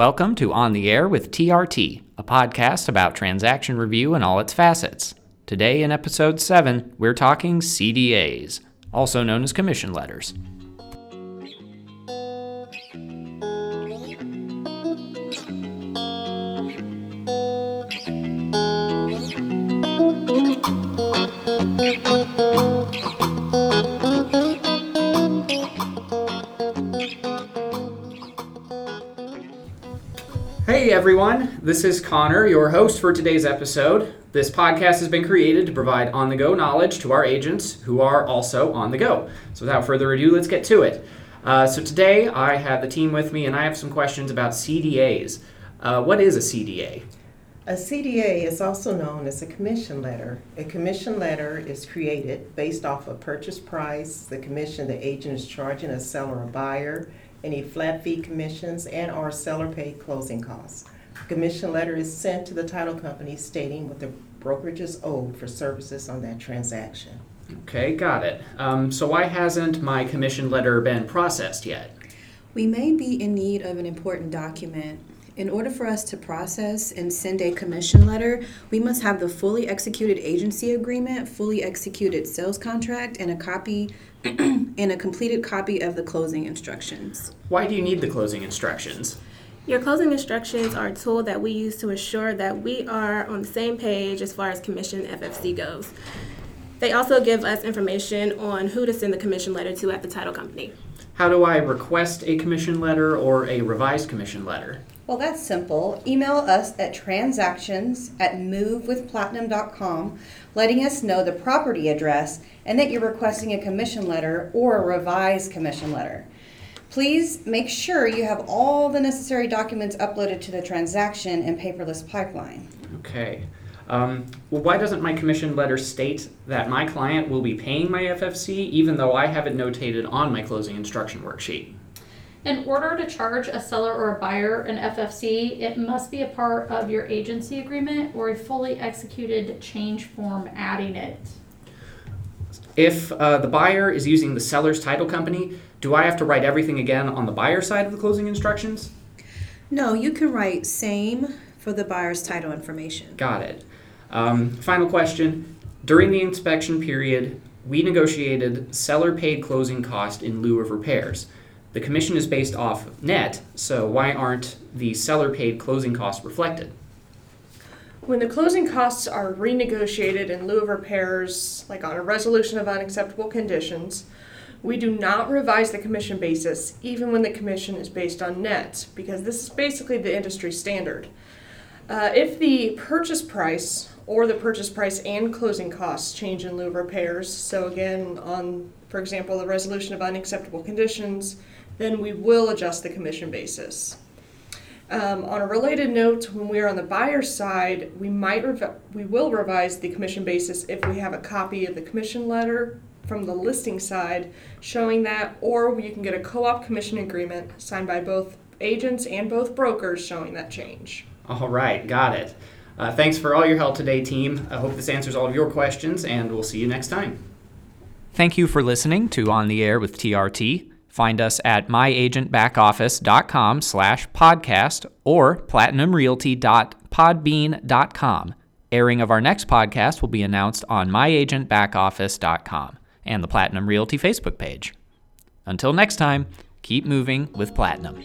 Welcome to On the Air with TRT, a podcast about transaction review and all its facets. Today, in episode 7, we're talking CDAs, also known as commission letters. Hey everyone, this is Connor, your host for today's episode. This podcast has been created to provide on the go knowledge to our agents who are also on the go. So without further ado, let's get to it. Uh, so today I have the team with me and I have some questions about CDAs. Uh, what is a CDA? A CDA is also known as a commission letter. A commission letter is created based off a purchase price, the commission the agent is charging a seller or buyer, any flat fee commissions, and or seller paid closing costs. A commission letter is sent to the title company stating what the brokerage is owed for services on that transaction. Okay, got it. Um, so why hasn't my commission letter been processed yet? We may be in need of an important document. In order for us to process and send a commission letter, we must have the fully executed agency agreement, fully executed sales contract, and a copy and a completed copy of the closing instructions. Why do you need the closing instructions? Your closing instructions are a tool that we use to ensure that we are on the same page as far as commission FFC goes. They also give us information on who to send the commission letter to at the title company. How do I request a commission letter or a revised commission letter? Well, that's simple. Email us at transactions at movewithplatinum.com, letting us know the property address and that you're requesting a commission letter or a revised commission letter. Please make sure you have all the necessary documents uploaded to the transaction and paperless pipeline. Okay. Um, well, why doesn't my commission letter state that my client will be paying my FFC even though I have it notated on my closing instruction worksheet? In order to charge a seller or a buyer an FFC, it must be a part of your agency agreement or a fully executed change form adding it. If uh, the buyer is using the seller's title company, do I have to write everything again on the buyer side of the closing instructions? No, you can write same for the buyer's title information. Got it. Um, final question. During the inspection period, we negotiated seller paid closing cost in lieu of repairs. The commission is based off net, so why aren't the seller paid closing costs reflected? When the closing costs are renegotiated in lieu of repairs, like on a resolution of unacceptable conditions, we do not revise the commission basis even when the commission is based on net, because this is basically the industry standard. Uh, if the purchase price or the purchase price and closing costs change in lieu of repairs, so again, on, for example, the resolution of unacceptable conditions, then we will adjust the commission basis. Um, on a related note, when we are on the buyer's side, we might rev- we will revise the commission basis if we have a copy of the commission letter from the listing side showing that, or you can get a co-op commission agreement signed by both agents and both brokers showing that change. All right, got it. Uh, thanks for all your help today, team. I hope this answers all of your questions, and we'll see you next time. Thank you for listening to On the Air with TRT. Find us at myagentbackoffice.com slash podcast or platinumrealty.podbean.com. Airing of our next podcast will be announced on myagentbackoffice.com and the Platinum Realty Facebook page. Until next time, keep moving with Platinum.